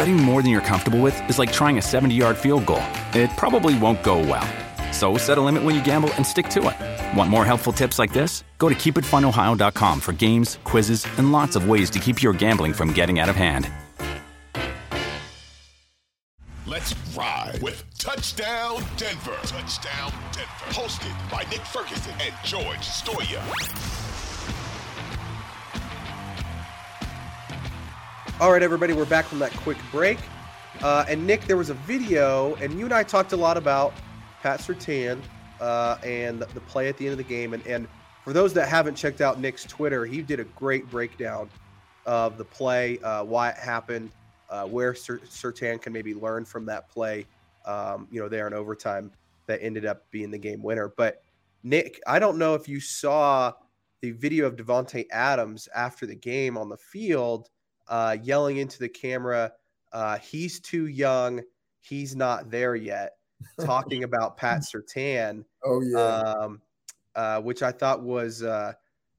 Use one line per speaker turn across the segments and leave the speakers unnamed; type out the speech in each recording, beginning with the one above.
Betting more than you're comfortable with is like trying a 70 yard field goal. It probably won't go well. So set a limit when you gamble and stick to it. Want more helpful tips like this? Go to keepitfunohio.com for games, quizzes, and lots of ways to keep your gambling from getting out of hand.
Let's ride with Touchdown Denver. Touchdown Denver. Hosted by Nick Ferguson and George Stoia.
All right, everybody, we're back from that quick break. Uh, and Nick, there was a video, and you and I talked a lot about Pat Surtain uh, and the play at the end of the game. And, and for those that haven't checked out Nick's Twitter, he did a great breakdown of the play, uh, why it happened, uh, where Surtain can maybe learn from that play, um, you know, there in overtime that ended up being the game winner. But Nick, I don't know if you saw the video of Davante Adams after the game on the field uh, yelling into the camera, uh, he's too young, he's not there yet, talking about Pat Surtain.
Oh yeah,
um, uh, which I thought was uh,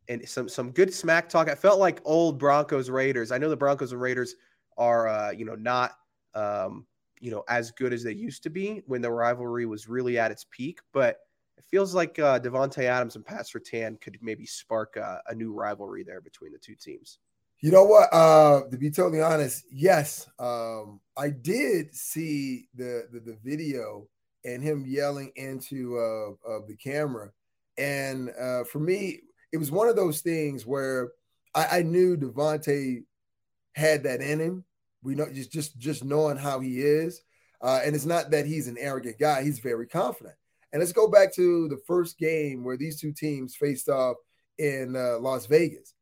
and some some good smack talk. I felt like old Broncos Raiders. I know the Broncos and Raiders are uh, you know not um, you know as good as they used to be when the rivalry was really at its peak, but it feels like uh, Davante Adams and Pat Surtain could maybe spark a, a new rivalry there between the two teams.
You know what? Uh, to be totally honest, yes, um, I did see the, the, the video and him yelling into uh, of the camera, and uh, for me, it was one of those things where I, I knew Davante had that in him. We know just just just knowing how he is, uh, and it's not that he's an arrogant guy. He's very confident. And let's go back to the first game where these two teams faced off in uh, Las Vegas.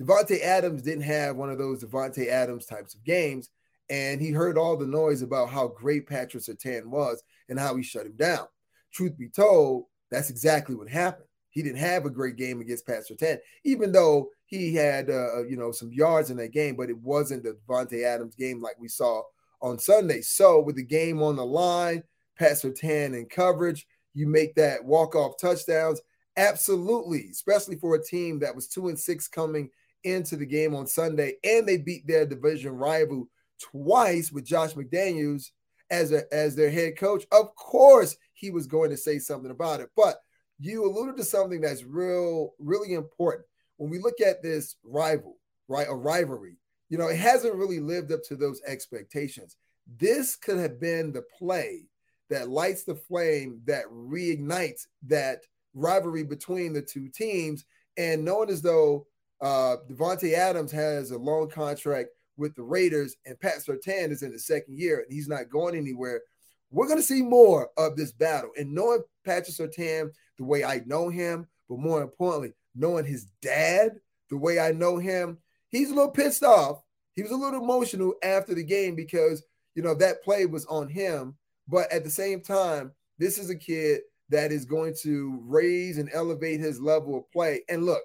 Davante Adams didn't have one of those Davante Adams types of games, and he heard all the noise about how great Patrick Surtain was and how he shut him down. Truth be told, that's exactly what happened. He didn't have a great game against Pat Surtain, even though he had uh, you know some yards in that game, but it wasn't the Davante Adams game like we saw on Sunday. So with the game on the line, Pat Surtain in coverage, you make that walk off touchdowns. Absolutely, especially for a team that was two and six coming into the game on Sunday, and they beat their division rival twice with Josh McDaniels as a, as their head coach. Of course, he was going to say something about it, but you alluded to something that's real, really important. When we look at this rival, right, a rivalry, you know, it hasn't really lived up to those expectations. This could have been the play that lights the flame that reignites that rivalry between the two teams. And knowing as though uh, Davante Adams has a long contract with the Raiders, and Pat Surtain is in the second year, and he's not going anywhere. We're going to see more of this battle. And knowing Patrick Surtain the way I know him, but more importantly, knowing his dad the way I know him, he's a little pissed off. He was a little emotional after the game because, you know, that play was on him. But at the same time, this is a kid that is going to raise and elevate his level of play. And look,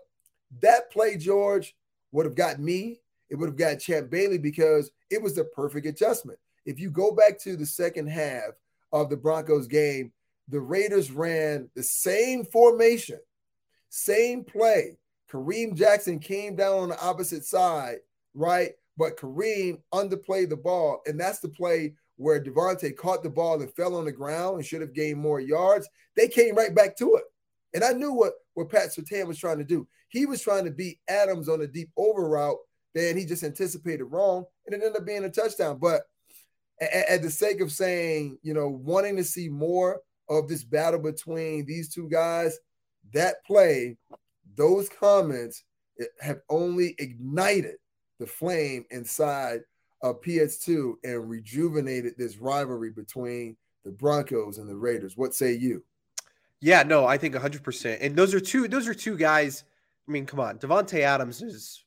that play, George, would have got me. It would have got Champ Bailey because it was the perfect adjustment. If you go back to the second half of the Broncos game, the Raiders ran the same formation, same play. Kareem Jackson came down on the opposite side, right? But Kareem underplayed the ball. And that's the play where Davante caught the ball and fell on the ground and should have gained more yards. They came right back to it. And I knew what, what Pat Surtain was trying to do. He was trying to beat Adams on a deep over route. Then he just anticipated wrong, and it ended up being a touchdown. But at, at the sake of saying, you know, wanting to see more of this battle between these two guys, that play, those comments have only ignited the flame inside of PS2 and rejuvenated this rivalry between the Broncos and the Raiders. What say you?
Yeah, no, I think 100%. And those are two those are two guys I mean, come on. Davante Adams is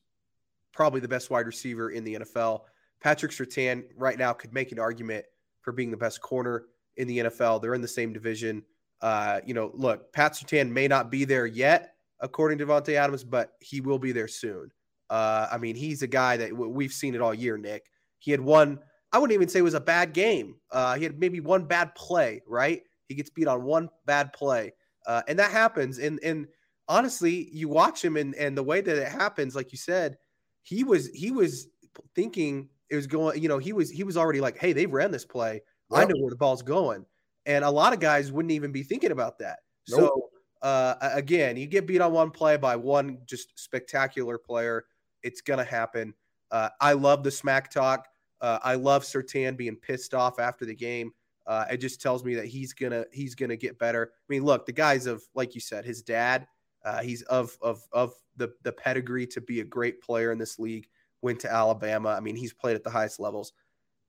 probably the best wide receiver in the NFL. Patrick Surtain right now could make an argument for being the best corner in the NFL. They're in the same division. Uh, you know, look, Pat Surtain may not be there yet, according to Davante Adams, but he will be there soon. Uh, I mean, he's a guy that w- we've seen it all year, Nick. He had one, I wouldn't even say it was a bad game. Uh, he had maybe one bad play, right? He gets beat on one bad play. Uh, and that happens. And and honestly, you watch him and and the way that it happens, like you said, he was he was thinking it was going, you know, he was he was already like, hey, they've ran this play. Yep. I know where the ball's going. And a lot of guys wouldn't even be thinking about that. Nope. So uh, again, you get beat on one play by one just spectacular player. It's gonna happen. Uh, I love the smack talk. Uh, I love Surtain being pissed off after the game. Uh, it just tells me that he's gonna he's gonna get better. I mean, look, the guys of like you said, his dad. Uh, he's of of of the the pedigree to be a great player in this league. Went to Alabama. I mean, he's played at the highest levels.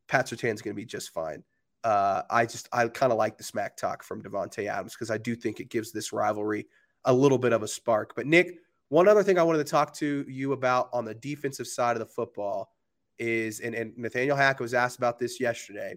Pat Surtain's going to be just fine. Uh, I just I kind of like the smack talk from Davante Adams because I do think it gives this rivalry a little bit of a spark. But Nick, one other thing I wanted to talk to you about on the defensive side of the football is, and, and Nathaniel Hackett was asked about this yesterday,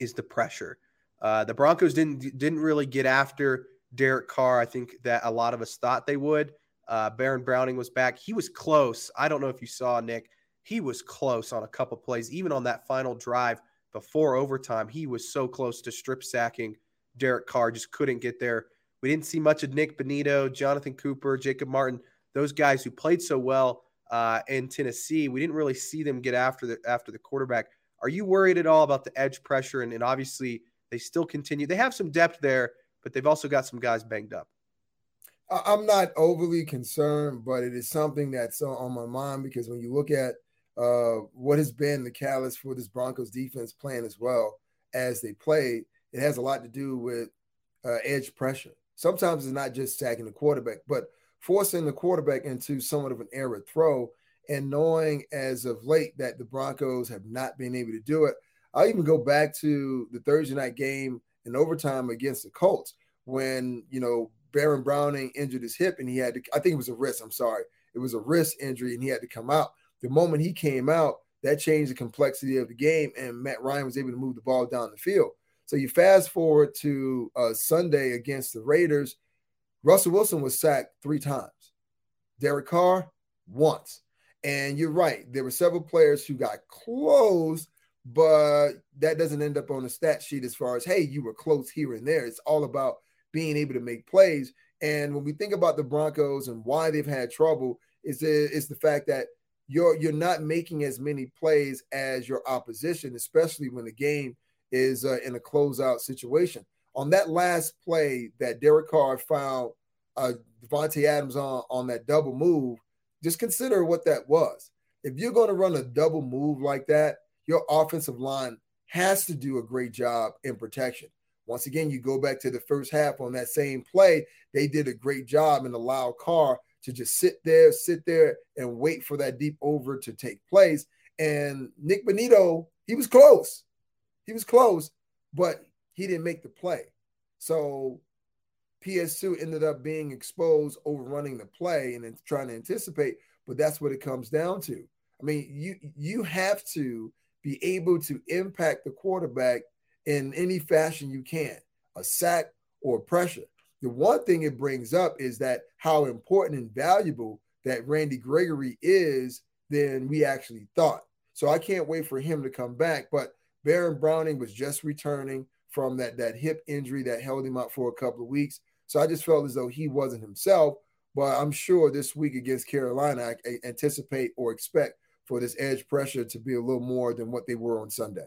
is the pressure. Uh, the Broncos didn't didn't really get after Derek Carr. I think that a lot of us thought they would. Uh, Baron Browning was back. He was close. I don't know if you saw Nick. He was close on a couple plays, even on that final drive before overtime. He was so close to strip sacking Derek Carr, just couldn't get there. We didn't see much of Nik Bonitto, Jonathan Cooper, Jacob Martin, those guys who played so well uh, in Tennessee. We didn't really see them get after the after the quarterback. Are you worried at all about the edge pressure? And, and obviously, they still continue. They have some depth there, but they've also got some guys banged up.
I'm not overly concerned, but it is something that's on my mind because when you look at uh, what has been the catalyst for this Broncos defense playing as well as they played, it has a lot to do with uh, edge pressure. Sometimes it's not just sacking the quarterback, but forcing the quarterback into somewhat of an error throw and knowing as of late that the Broncos have not been able to do it. I'll even go back to the Thursday night game in overtime against the Colts when, you know, Baron Browning injured his hip and he had to, I think it was a wrist, I'm sorry. It was a wrist injury and he had to come out the moment he came out, that changed the complexity of the game, and Matt Ryan was able to move the ball down the field. So you fast forward to uh, Sunday against the Raiders, Russell Wilson was sacked three times, Derek Carr once. And you're right, there were several players who got close, but that doesn't end up on the stat sheet as far as, hey, you were close here and there. It's all about being able to make plays. And when we think about the Broncos and why they've had trouble, is the, is the fact that you're you're not making as many plays as your opposition, especially when the game is uh, in a closeout situation. On that last play that Derek Carr found uh, Davante Adams on on that double move, just consider what that was. If you're going to run a double move like that, your offensive line has to do a great job in protection. Once again, you go back to the first half on that same play, they did a great job and allowed Carr to just sit there, sit there and wait for that deep over to take place. And Nik Bonitto, he was close. He was close, but he didn't make the play. So PS2 ended up being exposed, overrunning the play and then trying to anticipate. But that's what it comes down to. I mean, you you have to be able to impact the quarterback in any fashion you can, a sack or pressure. The one thing it brings up is that how important and valuable that Randy Gregory is than we actually thought. So I can't wait for him to come back. But Baron Browning was just returning from that, that hip injury that held him out for a couple of weeks. So I just felt as though he wasn't himself. But I'm sure this week against Carolina, I anticipate or expect for this edge pressure to be a little more than what they were on Sunday.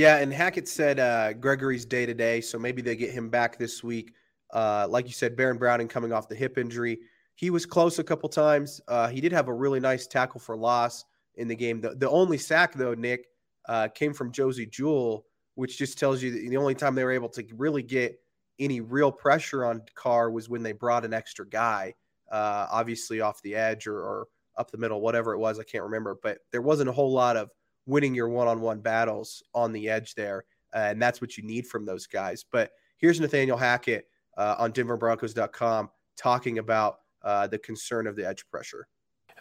Yeah, and Hackett said uh, Gregory's day to day, so maybe they get him back this week. Uh, like you said, Baron Browning coming off the hip injury. He was close a couple times. Uh, he did have a really nice tackle for loss in the game. The, the only sack, though, Nick, uh, came from Josey Jewell, which just tells you that the only time they were able to really get any real pressure on Carr was when they brought an extra guy, uh, obviously off the edge or, or up the middle, whatever it was. I can't remember, but there wasn't a whole lot of winning your one on one battles on the edge there. Uh, and that's what you need from those guys. But here's Nathaniel Hackett uh, on DenverBroncos.com talking about uh, the concern of the edge pressure.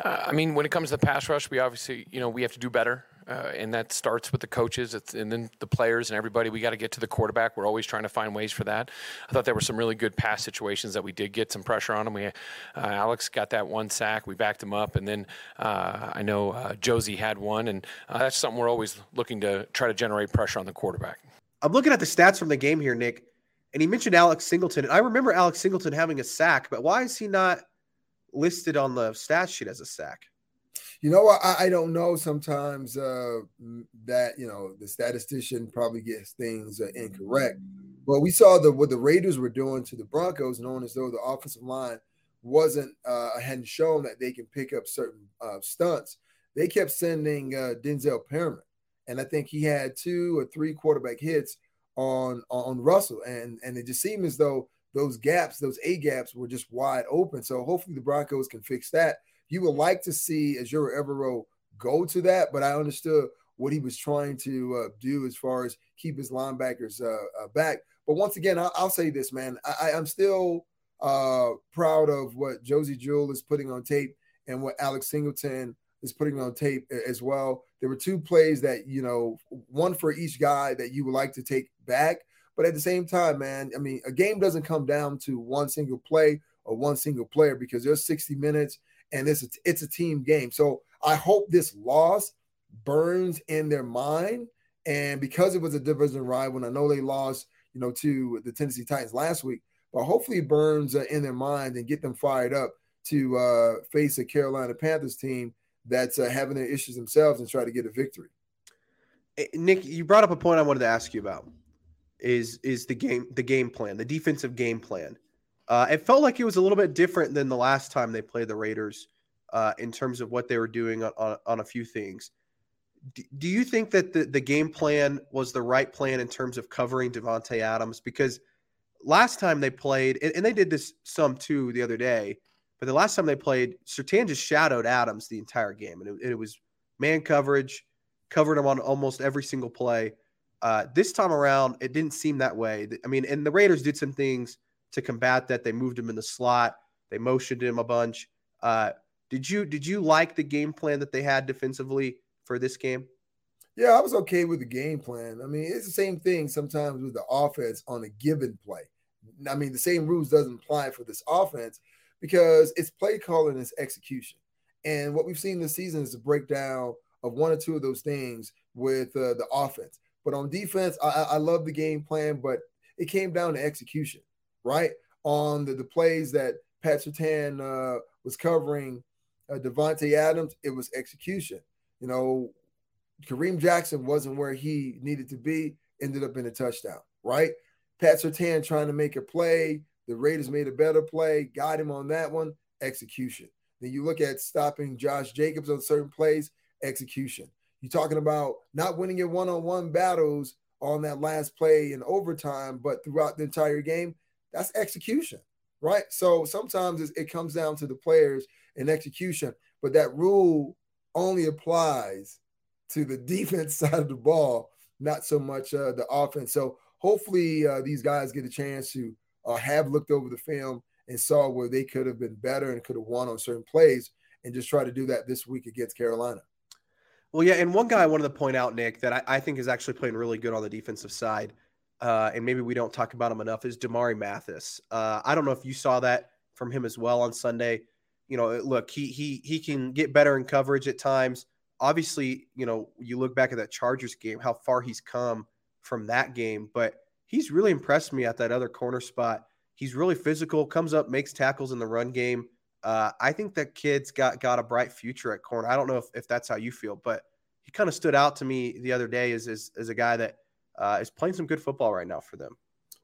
Uh, I mean, when it comes to the pass rush, we obviously, you know, we have to do better. Uh, and that starts with the coaches and then the players and everybody. We got to get to the quarterback. We're always trying to find ways for that. I thought there were some really good pass situations that we did get some pressure on him. We, uh, Alex got that one sack. We backed him up, and then uh, I know uh, Josey had one, and uh, that's something we're always looking to try to generate pressure on the quarterback.
I'm looking at the stats from the game here, Nick, and he mentioned Alex Singleton. And I remember Alex Singleton having a sack, but why is he not listed on the stat sheet as a sack?
You know? I, I, don't know. Sometimes uh, that you know the statistician probably gets things uh, incorrect. But we saw the what the Raiders were doing to the Broncos, knowing as though the offensive line wasn't uh, hadn't shown that they can pick up certain uh, stunts. They kept sending uh, Denzel Perryman, and I think he had two or three quarterback hits on on Russell, and and it just seemed as though those gaps, those A gaps, were just wide open. So hopefully the Broncos can fix that you would like to see Ejiro Evero go to that, but I understood what he was trying to uh, do as far as keep his linebackers uh, uh, back. But once again, I'll, I'll say this, man. I, am still uh, proud of what Josey Jewell is putting on tape and what Alex Singleton is putting on tape as well. There were two plays that, you know, one for each guy that you would like to take back. But at the same time, man, I mean, a game doesn't come down to one single play or one single player because there's 60 minutes and it's a, it's a team game. So I hope this loss burns in their mind. And because it was a division rival, and I know they lost, you know, to the Tennessee Titans last week, but hopefully burns uh, in their mind and get them fired up to uh, face a Carolina Panthers team that's uh, having their issues themselves and try to get a victory.
Eh, Nick, you brought up a point I wanted to ask you about. Is is the game the game plan, the defensive game plan? Uh, it felt like it was a little bit different than the last time they played the Raiders uh, in terms of what they were doing on, on, on a few things. D- do you think that the, the game plan was the right plan in terms of covering Davante Adams? Because last time they played, and, and, they did this some too the other day, but the last time they played, Surtain just shadowed Adams the entire game, and it, it was man coverage, covered him on almost every single play. Uh, this time around, it didn't seem that way. I mean, and the Raiders did some things – to combat that. They moved him in the slot. They motioned him a bunch. Uh, did you did you like the game plan that they had defensively for this game?
Yeah, I was okay with the game plan. I mean, it's the same thing sometimes with the offense on a given play. I mean, the same rules doesn't apply for this offense because it's play calling and it's execution. And what we've seen this season is a breakdown of one or two of those things with uh, the offense. But on defense, I, I love the game plan, but it came down to execution right? On the, the plays that Pat Surtain uh, was covering uh, Davante Adams, it was execution. You know, Kareem Jackson wasn't where he needed to be, ended up in a touchdown, right? Pat Surtain trying to make a play. The Raiders made a better play, got him on that one, execution. Then you look at stopping Josh Jacobs on certain plays, execution. You're talking about not winning your one on one battles on that last play in overtime, but throughout the entire game, that's execution, right? So sometimes it comes down to the players and execution, but that rule only applies to the defense side of the ball, not so much uh, the offense. So hopefully uh, these guys get a chance to uh, have looked over the film and saw where they could have been better and could have won on certain plays and just try to do that this week against Carolina.
Well, yeah, and one guy I wanted to point out, Nick, that I, I think is actually playing really good on the defensive side uh, and maybe we don't talk about him enough, is Damarri Mathis. Uh, I don't know if you saw that from him as well on Sunday. You know, look, he he he can get better in coverage at times. Obviously, you know, you look back at that Chargers game, how far he's come from that game, but he's really impressed me at that other corner spot. He's really physical, comes up, makes tackles in the run game. Uh, I think that kid's got got a bright future at corner. I don't know if, if that's how you feel, but he kind of stood out to me the other day as, as, as a guy that – uh, is playing some good football right now for them.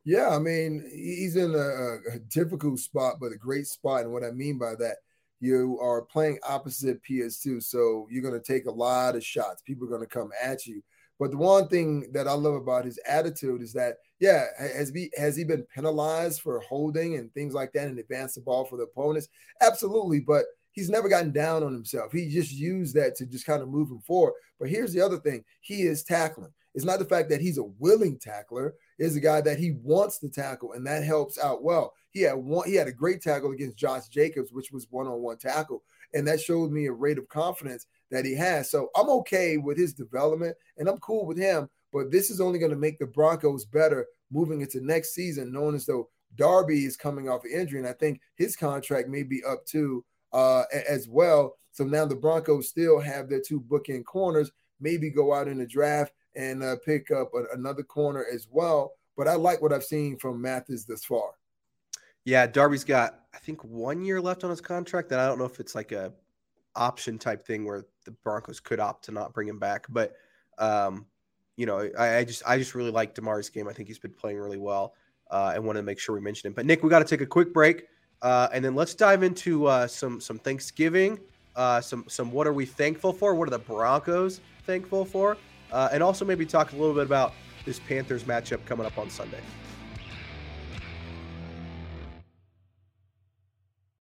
Yeah, I mean, he's in a, a, difficult spot, but a great spot. And what I mean by that, you are playing opposite PS2, so you're going to take a lot of shots. People are going to come at you. But the one thing that I love about his attitude is that, yeah, has he has he been penalized for holding and things like that and advance the ball for the opponents? Absolutely, but he's never gotten down on himself. He just used that to just kind of move him forward. But here's the other thing: he is tackling. It's not the fact that he's a willing tackler; is a guy that he wants to tackle, and that helps out well. He had one. He had a great tackle against Josh Jacobs, which was one-on-one tackle, and that showed me a rate of confidence that he has. So I'm okay with his development and I'm cool with him. But this is only going to make the Broncos better moving into next season, knowing as though Darby is coming off injury. And I think his contract may be up too uh, as well. So now the Broncos still have their two bookend corners, maybe go out in the draft and uh, pick up a, another corner as well. But I like what I've seen from Mathis thus far.
Yeah, Darby's got I think one year left on his contract, and I don't know if it's like a option type thing where the Broncos could opt to not bring him back. But um, you know, I, I, just I just really like Damar's game. I think he's been playing really well, uh, and wanted to make sure we mentioned him. But Nick, we got to take a quick break, uh, and then let's dive into uh, some some Thanksgiving, uh, some some what are we thankful for? What are the Broncos thankful for? Uh, and also maybe talk a little bit about this Panthers matchup coming up on Sunday.